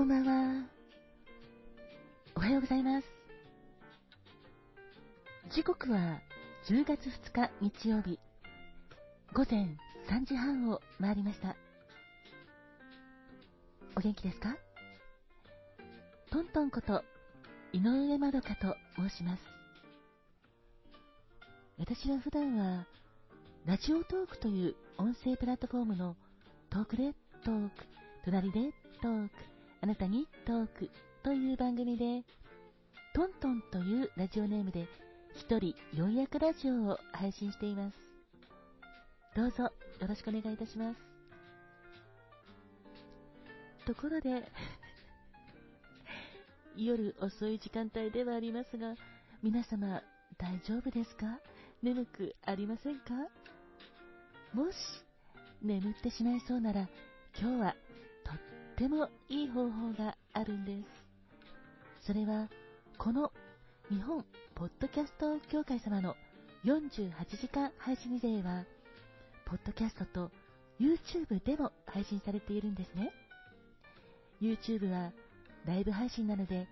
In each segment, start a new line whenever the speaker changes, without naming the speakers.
こんばんは。おはようございます。時刻は10月2日日曜日、午前3時半を回りました。お元気ですか？トントンこと井上まどかと申します。私は普段はラジオトークという音声プラットフォームのトークでトーク、隣でトーク、あなたにトークという番組で、トントンというラジオネームで一人四役ラジオを配信しています。どうぞよろしくお願いいたします。ところで 夜遅い時間帯ではありますが、皆様大丈夫ですか？眠くありませんか？もし眠ってしまいそうなら、今日はてもいい方法があるんです。それは、この日本ポッドキャスト協会様の48時間配信リレーは、ポッドキャストと YouTube でも配信されているんですね。YouTube はライブ配信なので、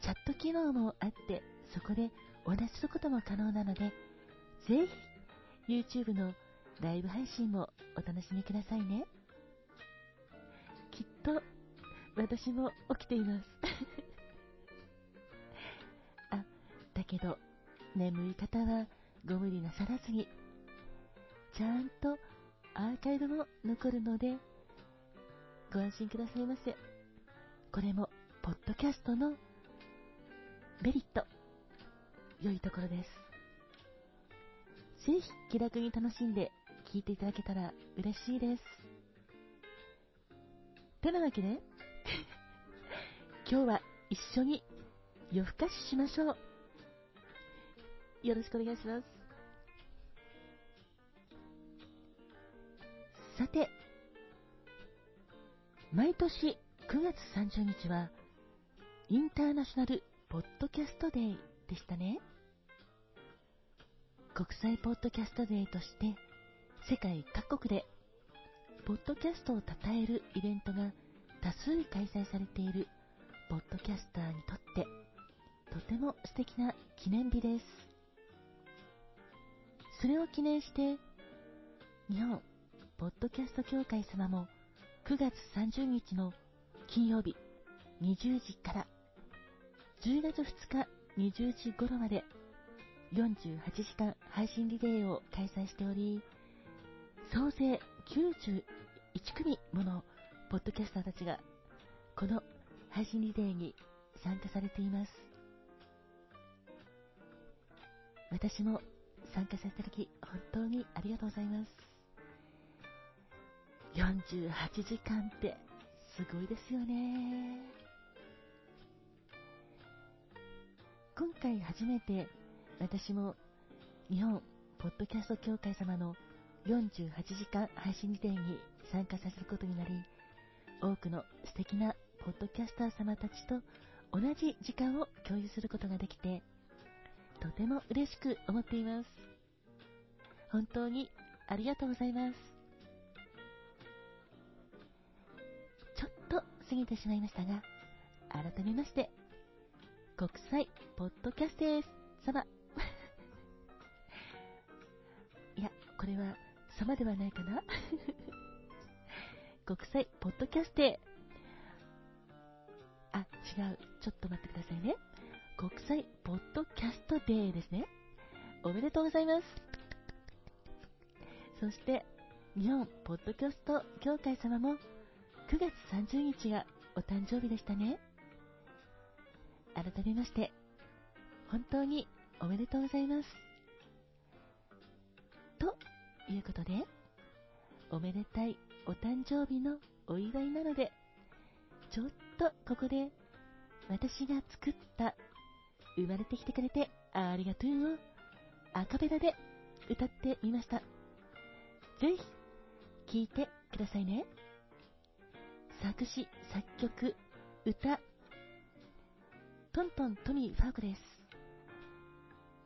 チャット機能もあって、そこでお話しすることも可能なので、ぜひ YouTube のライブ配信もお楽しみくださいね。きっと私も起きています。あ、だけど眠い方はご無理なさらずに、ちゃんとアーカイブも残るので、ご安心くださいませ。これも、ポッドキャストのメリット、良いところです。ぜひ気楽に楽しんで聞いていただけたら嬉しいです。てなわけで、今日は一緒に夜更かししましょう。よろしくお願いします。さて、毎年9月30日は、インターナショナルポッドキャストデーでしたね。国際ポッドキャストデーとして、世界各国で、ポッドキャストを称えるイベントが多数開催されているポッドキャスターにとって、とても素敵な記念日です。それを記念して、日本ポッドキャスト協会様も9月30日の金曜日20時から10月2日20時頃まで48時間配信リレーを開催しており、総勢91組ものポッドキャスターたちがこの配信リレーに参加されています。私も参加させていただき本当にありがとうございます。48時間ってすごいですよね。今回初めて私も日本ポッドキャスト協会様の48時間配信リレーに参加させることになり、多くの素敵なポッドキャスター様たちと同じ時間を共有することができて、とても嬉しく思っています。本当にありがとうございます。ちょっと過ぎてしまいましたが、改めまして、国際ポッドキャストです。様。いや、これは様ではないかな 国際ポッドキャストあ、違う。ちょっと待ってくださいね。国際ポッドキャストデーですね。おめでとうございます。そして、日本ポッドキャスト協会様も9月30日がお誕生日でしたね。改めまして、本当におめでとうございます。ということで、おめでたいお誕生日のお祝いなので、ちょっとここで私が作った生まれてきてくれてありがとうをアカペラで歌ってみました。ぜひ聴いてくださいね。作詞、作曲、歌、トントントミー・ファークです。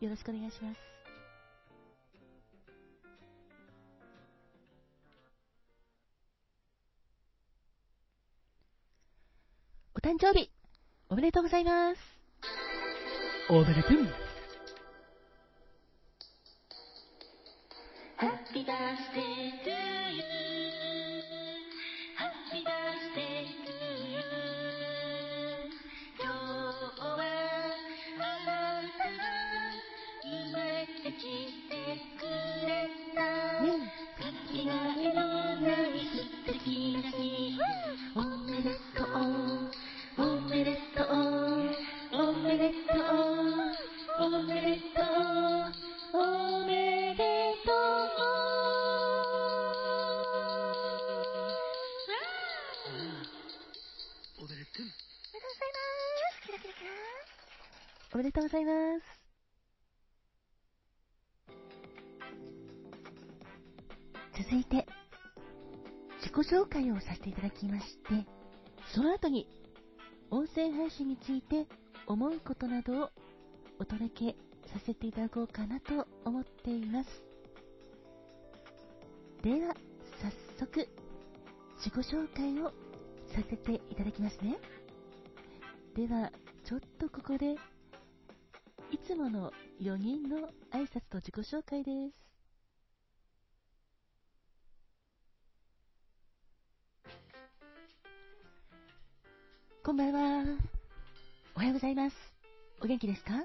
よろしくお願いします。誕生日、おめでとうございます。
おめでとう。
Happy birthday to you.
紹介をさせていただきまして、その後に、音声配信について思うことなどをお届けさせていただこうかなと思っています。では、早速、自己紹介をさせていただきますね。では、ちょっとここで、いつもの4人の挨拶と自己紹介です。こんばんは。おはようございます。お元気ですか？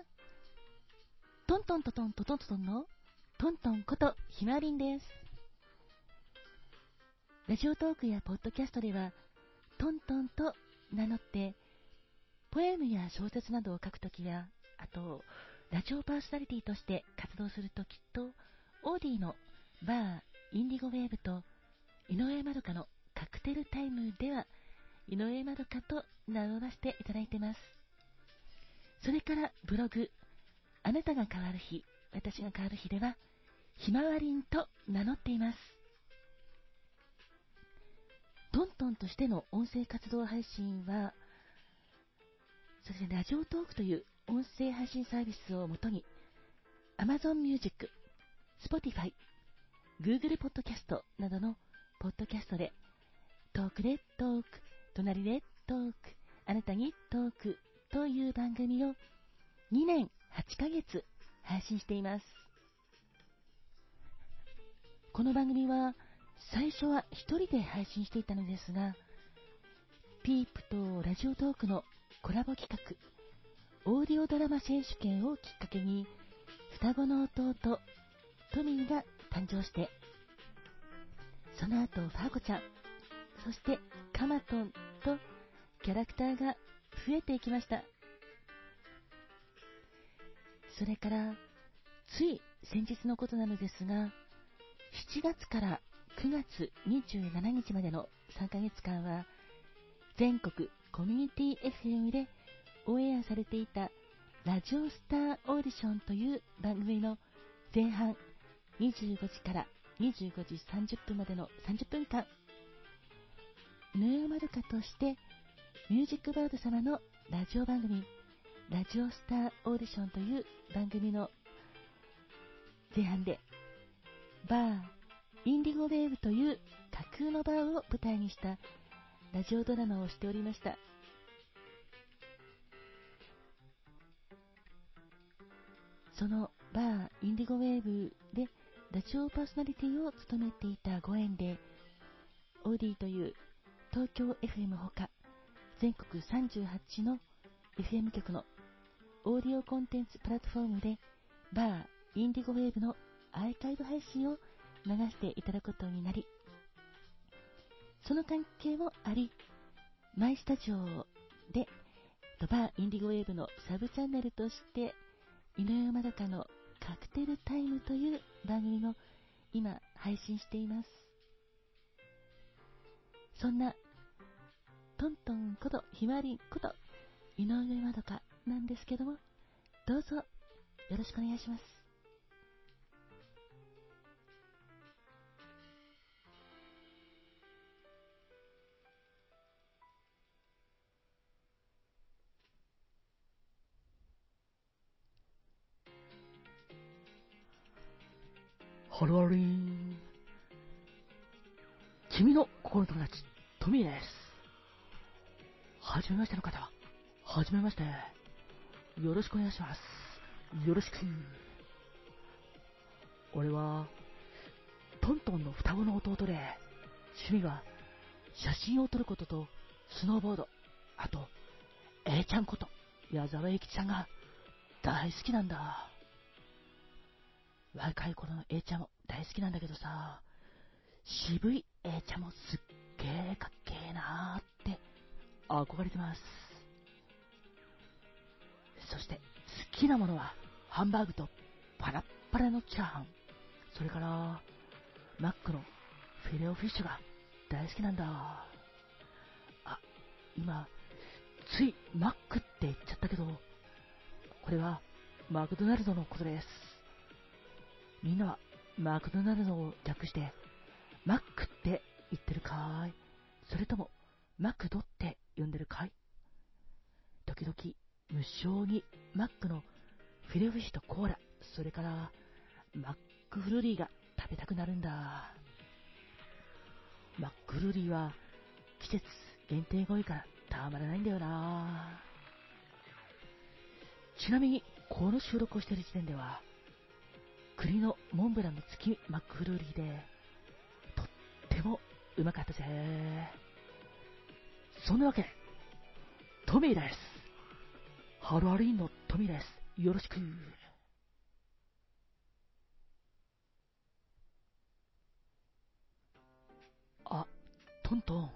トントントトントトントトンのトントンことひまわりんです。ラジオトークやポッドキャストではトントンと名乗ってポエムや小説などを書くときやあとラジオパーソナリティとして活動するときとオーディのバーインディゴウェーブと井上まどかのカクテルタイムでは井上まどかと名乗らせていただいてます。それからブログ、あなたが変わる日、私が変わる日では、ひまわりんと名乗っています。トントンとしての音声活動配信は、そしてラジオトークという音声配信サービスをもとに、Amazon Music、Spotify、Google Podcast などのポッドキャストで、トークでトーク、隣でトーク、あなたにトークという番組を2年8ヶ月配信しています。この番組は最初は一人で配信していたのですが、ピープとラジオトークのコラボ企画、オーディオドラマ選手権をきっかけに、双子の弟、トミーが誕生して、その後、ファーコちゃん、そしてカマトンとキャラクターが増えていきました。それから、つい先日のことなのですが、7月から9月27日までの3ヶ月間は、全国コミュニティ FM でオンエアされていたラジオスターオーディションという番組の前半25時から25時30分までの30分間ヌーマルカとしてミュージックバード様のラジオ番組ラジオスターオーディションという番組の前半でバーインディゴウェーブという架空のバーを舞台にしたラジオドラマをしておりました。その Bar Indigo Wave でラジオパーソナリティを務めていたご縁で AuDee という東京 FM ほか全国38の FM 局のオーディオコンテンツプラットフォームで Bar Indigo Wave のアーカイブ配信を流していただくことになりその関係もありマイスタジオでバーインディゴウェーブのサブチャンネルとして井上まどかのカクテルタイムという番組も今配信しています。そんな、トントンことひまわりこと、井上まどかなんですけども、どうぞよろしくお願いします。
ハローリン。君の心の友達。トミーです。
はじめましての方、はじめまして。よろしくお願いします。よろしく。俺は、トントンの双子の弟で、趣味が写真を撮ることとスノーボード、あと、A ちゃんこと矢沢永吉さんが大好きなんだ。若い頃の A ちゃんも大好きなんだけどさ、渋い A ちゃんもすっげーかっけーなーって憧れてます。そして好きなものはハンバーグとパラッパラのチャーハン、それからマックのフィレオフィッシュが大好きなんだ。あ、今、ついマックって言っちゃったけど、これはマクドナルドのことです。みんなはマクドナルドを略してマックって言ってるかい？それともマクドって呼んでるかい？時々無性にマックのフィレオフィッシュとコーラ、それからマックフルーリーが食べたくなるんだ。マックフルーリーは季節限定が多いからたまらないんだよな。ちなみに、この収録をしている時点では、栗のモンブランの月マックフルーリーで、うまかったぜ。そんなわけで、トミーです。ハロアリーンのトミーです。よろしく。あ、トントン、
ん？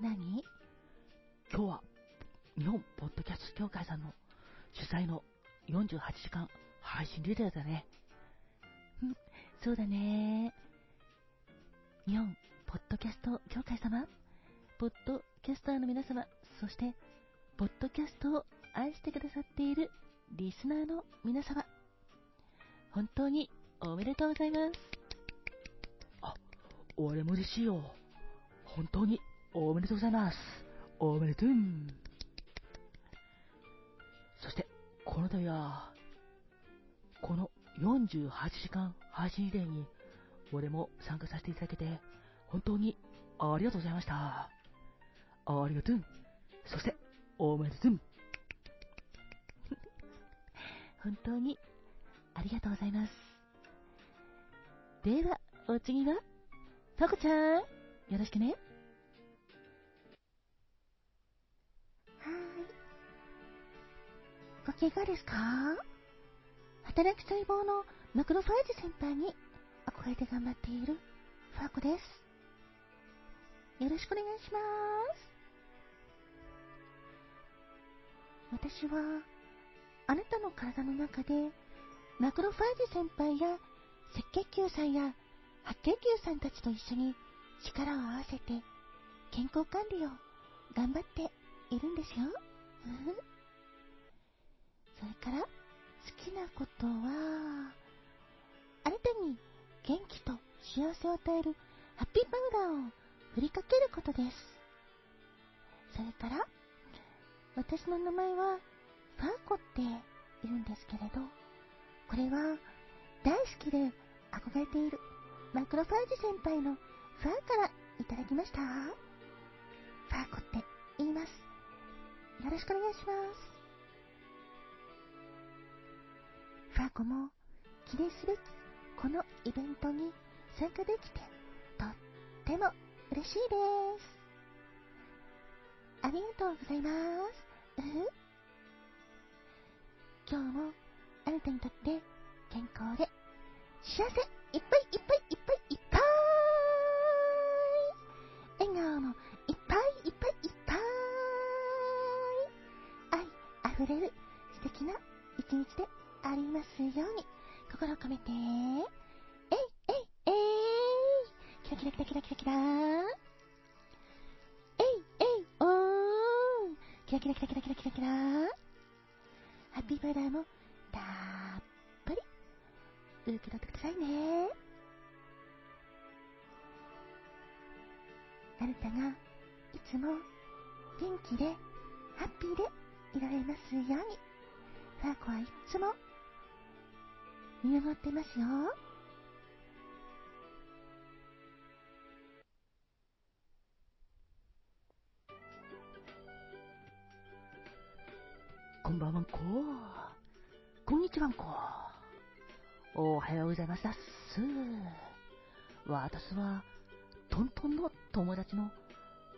何？
今日は日本ポッドキャスト協会さんの主催の48時間配信リレーだね。
そうだね。日本ポッドキャスト協会様、ポッドキャスターの皆様、そして、ポッドキャストを愛してくださっているリスナーの皆様、本当におめでとうございます。
あ俺も嬉しいよ。本当におめでとうございます。おめでとう。そして、この度は、この48時間配信リレーに、俺も参加させていただけて、本当にありがとうございました。ありがとう。そして、おめでとう。
本当にありがとうございます。では、お次は、ファコちゃん、よろしくね。
はーい。ご怪我ですか？働く細胞のマクロファージ先輩に憧れて頑張っているファーコです。よろしくお願いします。私は、あなたの体の中で、マクロファージ先輩や赤血球さんや白血球さんたちと一緒に力を合わせて健康管理を頑張っているんですよ。それから好きなことは、あなたに元気と幸せを与えるハッピーパウダーを振りかけることです。それから、私の名前はファーコって言うんですけれど、これは大好きで憧れているマクロファージ先輩のファーからいただきました。ファーコって言います。よろしくお願いします。ファーコも記念すべきこのイベントに参加できてとっても嬉しいです。ありがとうございます。うふ今日もあなたにとって健康で幸せいっぱいいっぱいいっぱいいっぱい笑顔のいっぱいいっぱいいっぱい愛あふれる素敵な一日でありますように心を込めてキラキラキラキラキラキラ。えいえいおーキラキラキラキラキラキラキラ。ハッピーバーダーもたっぷり。受け取ってくださいね。あなたがいつも元気でハッピーでいられますように。ファーコはいつも見守ってますよ。
こんばんはんこ。こんにちはんこ。おはようございますだっす。私は、トントンの友達の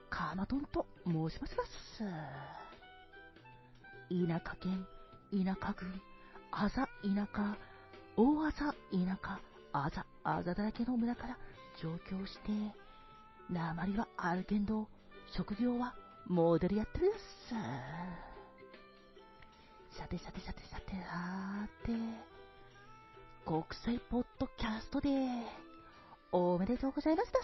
カマトンと申しますだっす。田舎県、田舎郡、あざ田舎、大あざ田舎、あざあざだらけの村から上京して、鉛はあるけんど、職業はモデルやってるっす。さてさてさてさて、さて、国際ポッドキャストで、おめでとうございますだっ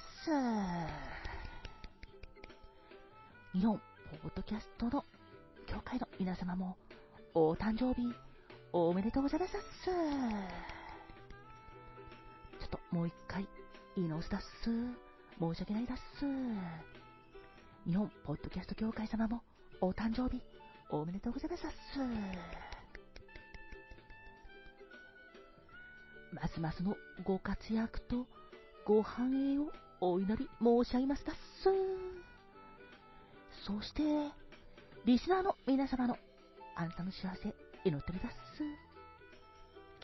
す。日本ポッドキャストの協会の皆様も、お誕生日、おめでとうございますだっす。ちょっともう一回、言い直すだっす。申し訳ないだっす。日本ポッドキャスト協会様も、お誕生日、おめでとうございます。ますますのご活躍とご繁栄をお祈り申し上げますだっす。そして、リスナーの皆様のあなたの幸せ祈ってるだっす。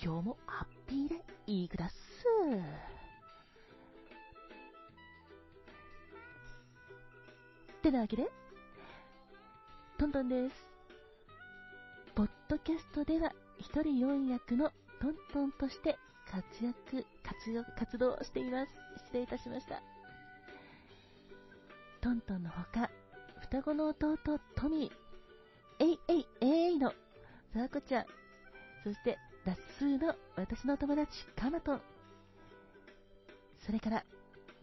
今日もハッピーでいいくだっす。ってなわけで、トントンです。ポッドキャストでは一人四役のトントンとして活躍、活用活動しています。失礼いたしました。トントンのほか、双子の弟トミー、えいえいえいのザーコちゃん、そして脱数の私の友達カマトン、それから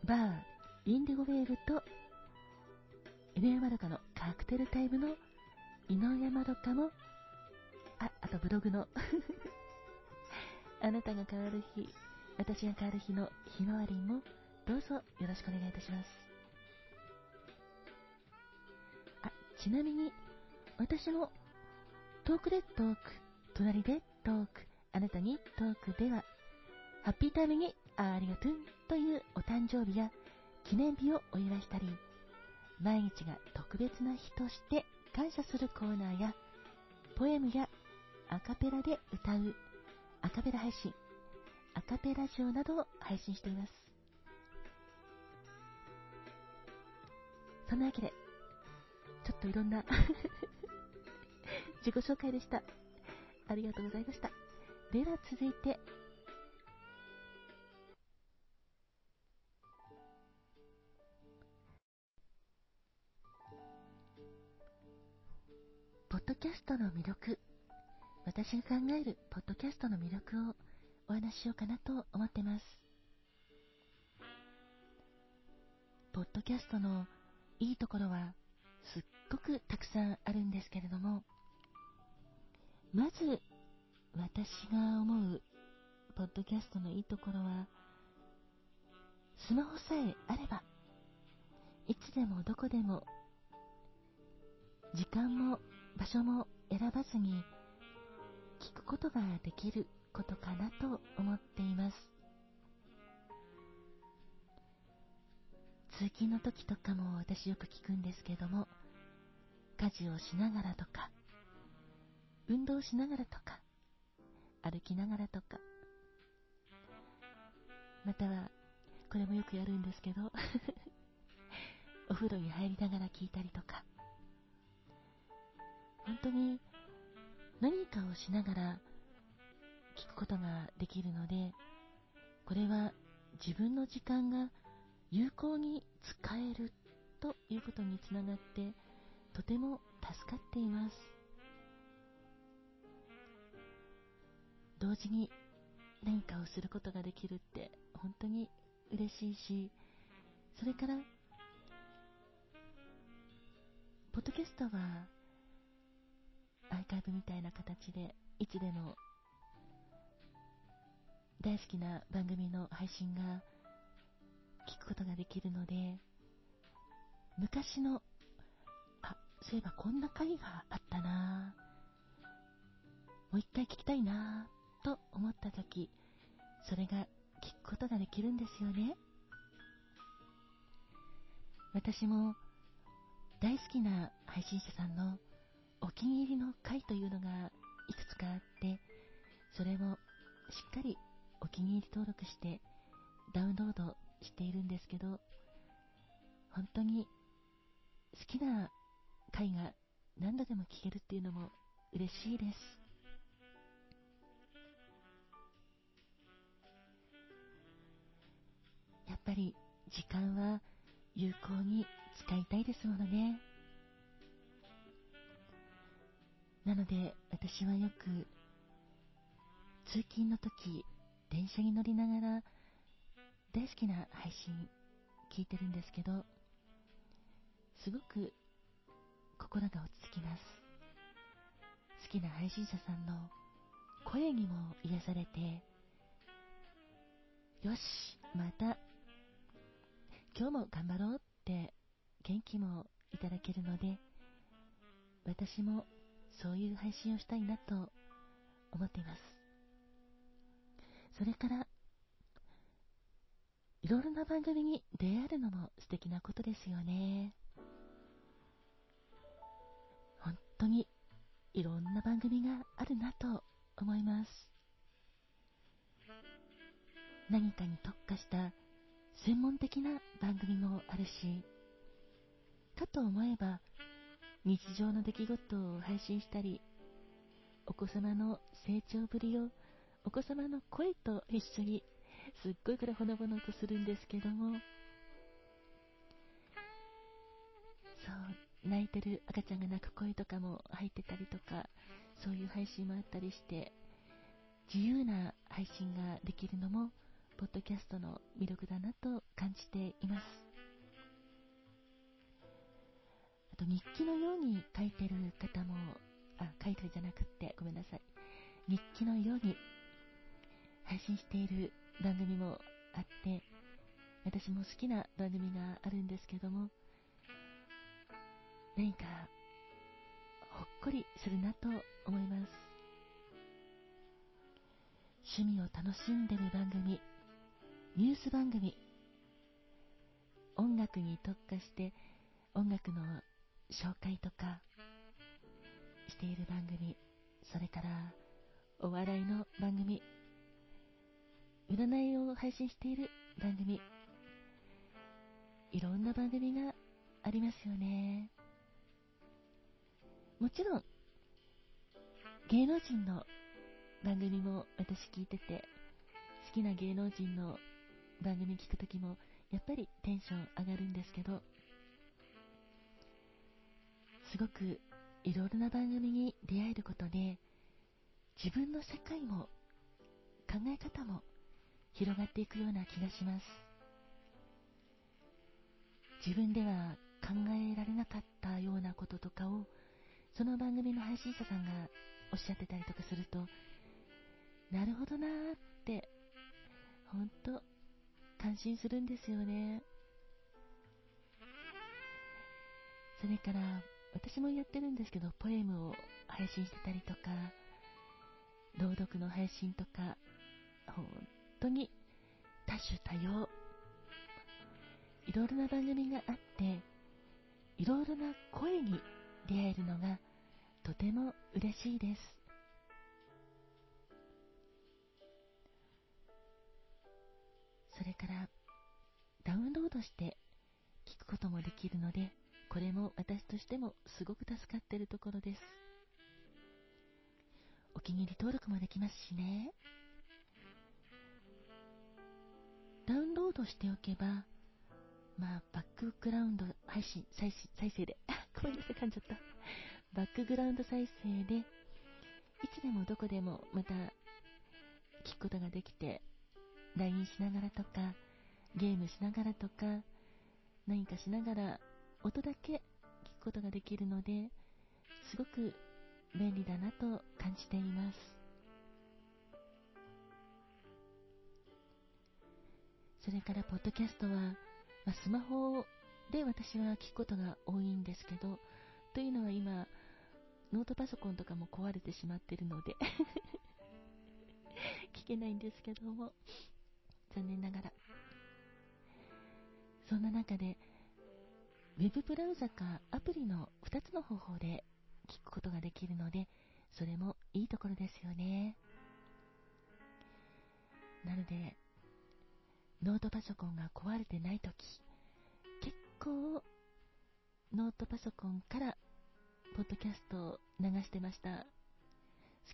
バー、インディゴウェーブと、犬山どかのカクテルタイムの井上山どかも、あ、あとブログの あなたが変わる日、私が変わる日のひまわりも、どうぞよろしくお願いいたします。あ、ちなみに、私のトークでトーク、隣でトーク、あなたにトークでは、ハッピータイムにありがとうというお誕生日や記念日をお祝いしたり、毎日が特別な日として感謝するコーナーや、ポエムやアカペラで歌うアカペラ配信、アカペラジオなどを配信しています。そんなわけで、ちょっといろんな 自己紹介でした。ありがとうございました。では続いて、ポッドキャストの魅力、私が考えるポッドキャストの魅力をお話ししようかなと思ってます。ポッドキャストのいいところはすっごくたくさんあるんですけれども、まず私が思うポッドキャストのいいところは、スマホさえあれば、いつでもどこでも、時間も場所も選ばずに聞くことができることかなと思っています。通勤の時とかも私よく聞くんですけども、家事をしながらとか、運動しながらとか、歩きながらとか、または、これもよくやるんですけど、お風呂に入りながら聞いたりとか、本当に何かをしながら聞くことができるので、これは自分の時間が有効に使えるということにつながって、とても助かっています。同時に何かをすることができるって本当に嬉しいし、それから、ポッドキャストはアーカイブみたいな形でいつでも大好きな番組の配信が聞くことができるので昔のあそういえばこんな回があったなもう一回聞きたいなと思った時それが聞くことができるんですよね。私も大好きな配信者さんのお気に入りの回というのがいくつかあって、それをしっかりお気に入り登録してダウンロードしているんですけど、本当に好きな回が何度でも聞けるっていうのも嬉しいです。やっぱり時間は有効に使いたいですものね。なので私はよく通勤の時、電車に乗りながら大好きな配信聞いてるんですけど、すごく心が落ち着きます。好きな配信者さんの声にも癒されて、よし、また今日も頑張ろうって元気もいただけるので、私もそういう配信をしたいなと思っています。それから、いろいろな番組に出会えるのも素敵なことですよね。本当にいろんな番組があるなと思います。何かに特化した専門的な番組もあるし、かと思えば日常の出来事を配信したり、お子様の成長ぶりをお子様の声と一緒にすっごいこれほのぼのとするんですけども、そう、泣いてる赤ちゃんが泣く声とかも入ってたりとか、そういう配信もあったりして、自由な配信ができるのも、ポッドキャストの魅力だなと感じています。と日記のように書いてる方も、あ、書いてるじゃなくって、ごめんなさい。日記のように配信している番組もあって、私も好きな番組があるんですけども、何かほっこりするなと思います。趣味を楽しんでる番組、ニュース番組、音楽に特化して音楽の紹介とかしている番組、それからお笑いの番組、占いを配信している番組、いろんな番組がありますよね。もちろん、芸能人の番組も私聞いてて、好きな芸能人の番組聞くときも、やっぱりテンション上がるんですけど、すごくいろいろな番組に出会えることで、自分の世界も考え方も広がっていくような気がします。自分では考えられなかったようなこととかを、その番組の配信者さんがおっしゃってたりとかすると、なるほどなーって、ほんと感心するんですよね。それから、私もやってるんですけど、ポエムを配信してたりとか、朗読の配信とか、本当に多種多様。いろいろな番組があって、いろいろな声に出会えるのがとても嬉しいです。それから、ダウンロードして聞くこともできるので、これも私としてもすごく助かってるところです。お気に入り登録もできますしね。ダウンロードしておけば、まあ、バックグラウンド配信、再再生で、ごめんなさい、噛んじゃった。バックグラウンド再生で、いつでもどこでもまた聞くことができて、LINE しながらとか、ゲームしながらとか、何かしながら音だけ聞くことができるので、すごく便利だなと感じています。それから、ポッドキャストは、まあ、スマホで私は聞くことが多いんですけど、というのは今、ノートパソコンとかも壊れてしまってるので 聞けないんですけども、残念ながら。そんな中で、ウェブブラウザかアプリの2つの方法で聞くことができるので、それもいいところですよね。なので、ノートパソコンが壊れてないとき、結構、ノートパソコンから、ポッドキャストを流してました。好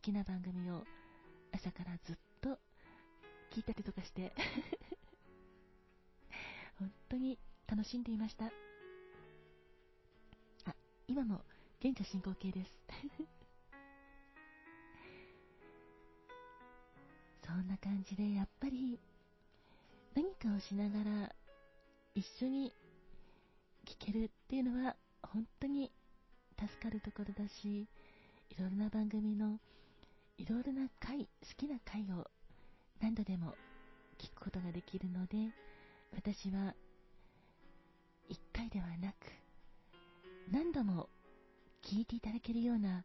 きな番組を朝からずっと聞いたりとかして 本当に楽しんでいました。今も現在進行形です。そんな感じで、やっぱり何かをしながら一緒に聞けるっていうのは本当に助かるところだし、いろいろな番組のいろいろな回、好きな回を何度でも聞くことができるので、私は1回ではなく何度も聞いていただけるような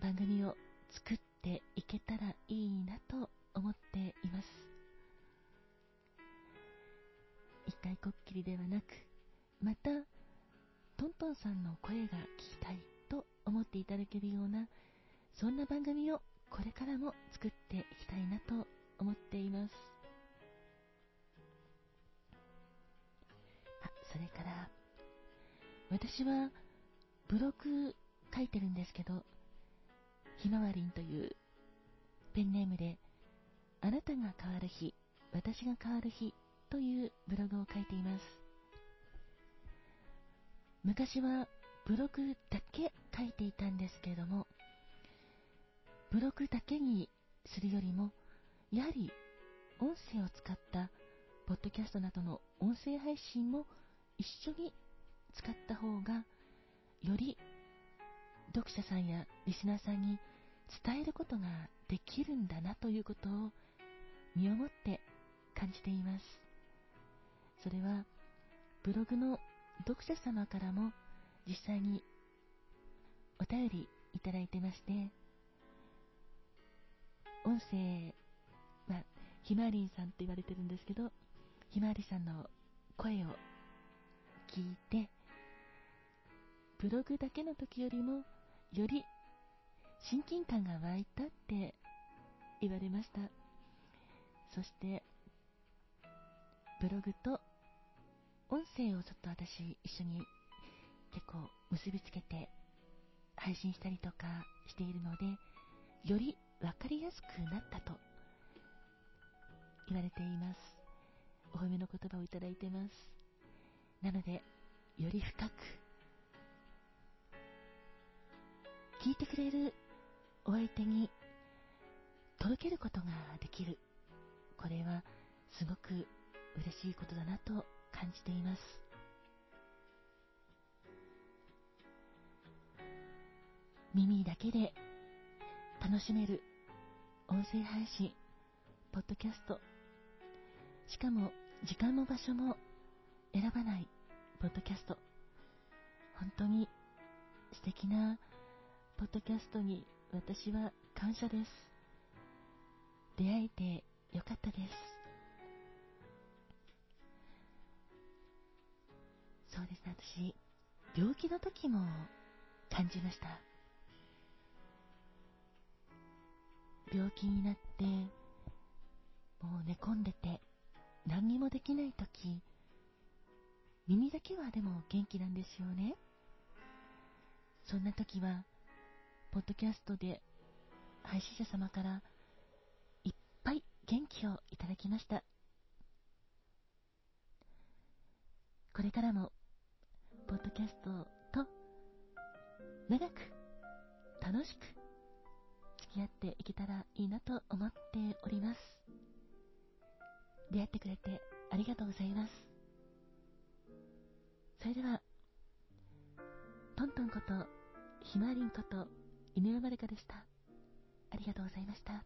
番組を作っていけたらいいなと思っています。一回こっきりではなくまたトントンさんの声が聞きたいと思っていただけるようなそんな番組をこれからも作っていきたいなと思っています。あそれから私はブログ書いてるんですけどひまわりんというペンネームであなたが変わる日私が変わる日というブログを書いています。昔はブログだけ書いていたんですけれどもブログだけにするよりもやはり音声を使ったポッドキャストなどの音声配信も一緒に使った方がより読者さんやリスナーさんに伝えることができるんだなということを身をもって感じています。それはブログの読者様からも実際にお便りいただいてまして音声、まあ、ひまわりんさんって言われてるんですけどひまわりさんの声を聞いてブログだけの時よりもより親近感が湧いたって言われました。そしてブログと音声をちょっと私一緒に結構結びつけて配信したりとかしているのでより分かりやすくなったと言われています。お褒めの言葉をいただいてます。なのでより深く聞いてくれるお相手に届けることができる。これはすごく嬉しいことだなと感じています。耳だけで楽しめる音声配信ポッドキャスト。しかも時間も場所も選ばないポッドキャスト。本当に素敵なポッドキャストに私は感謝です。出会えてよかったです。そうですね。私病気の時も感じました。病気になってもう寝込んでて何にもできない時耳だけはでも元気なんですよね。そんな時はポッドキャストで配信者様からいっぱい元気をいただきました。これからもポッドキャストと長く楽しく付き合っていけたらいいなと思っております。出会ってくれてありがとうございます。それではトントンことひまわりんこと犬山るかでした。ありがとうございました。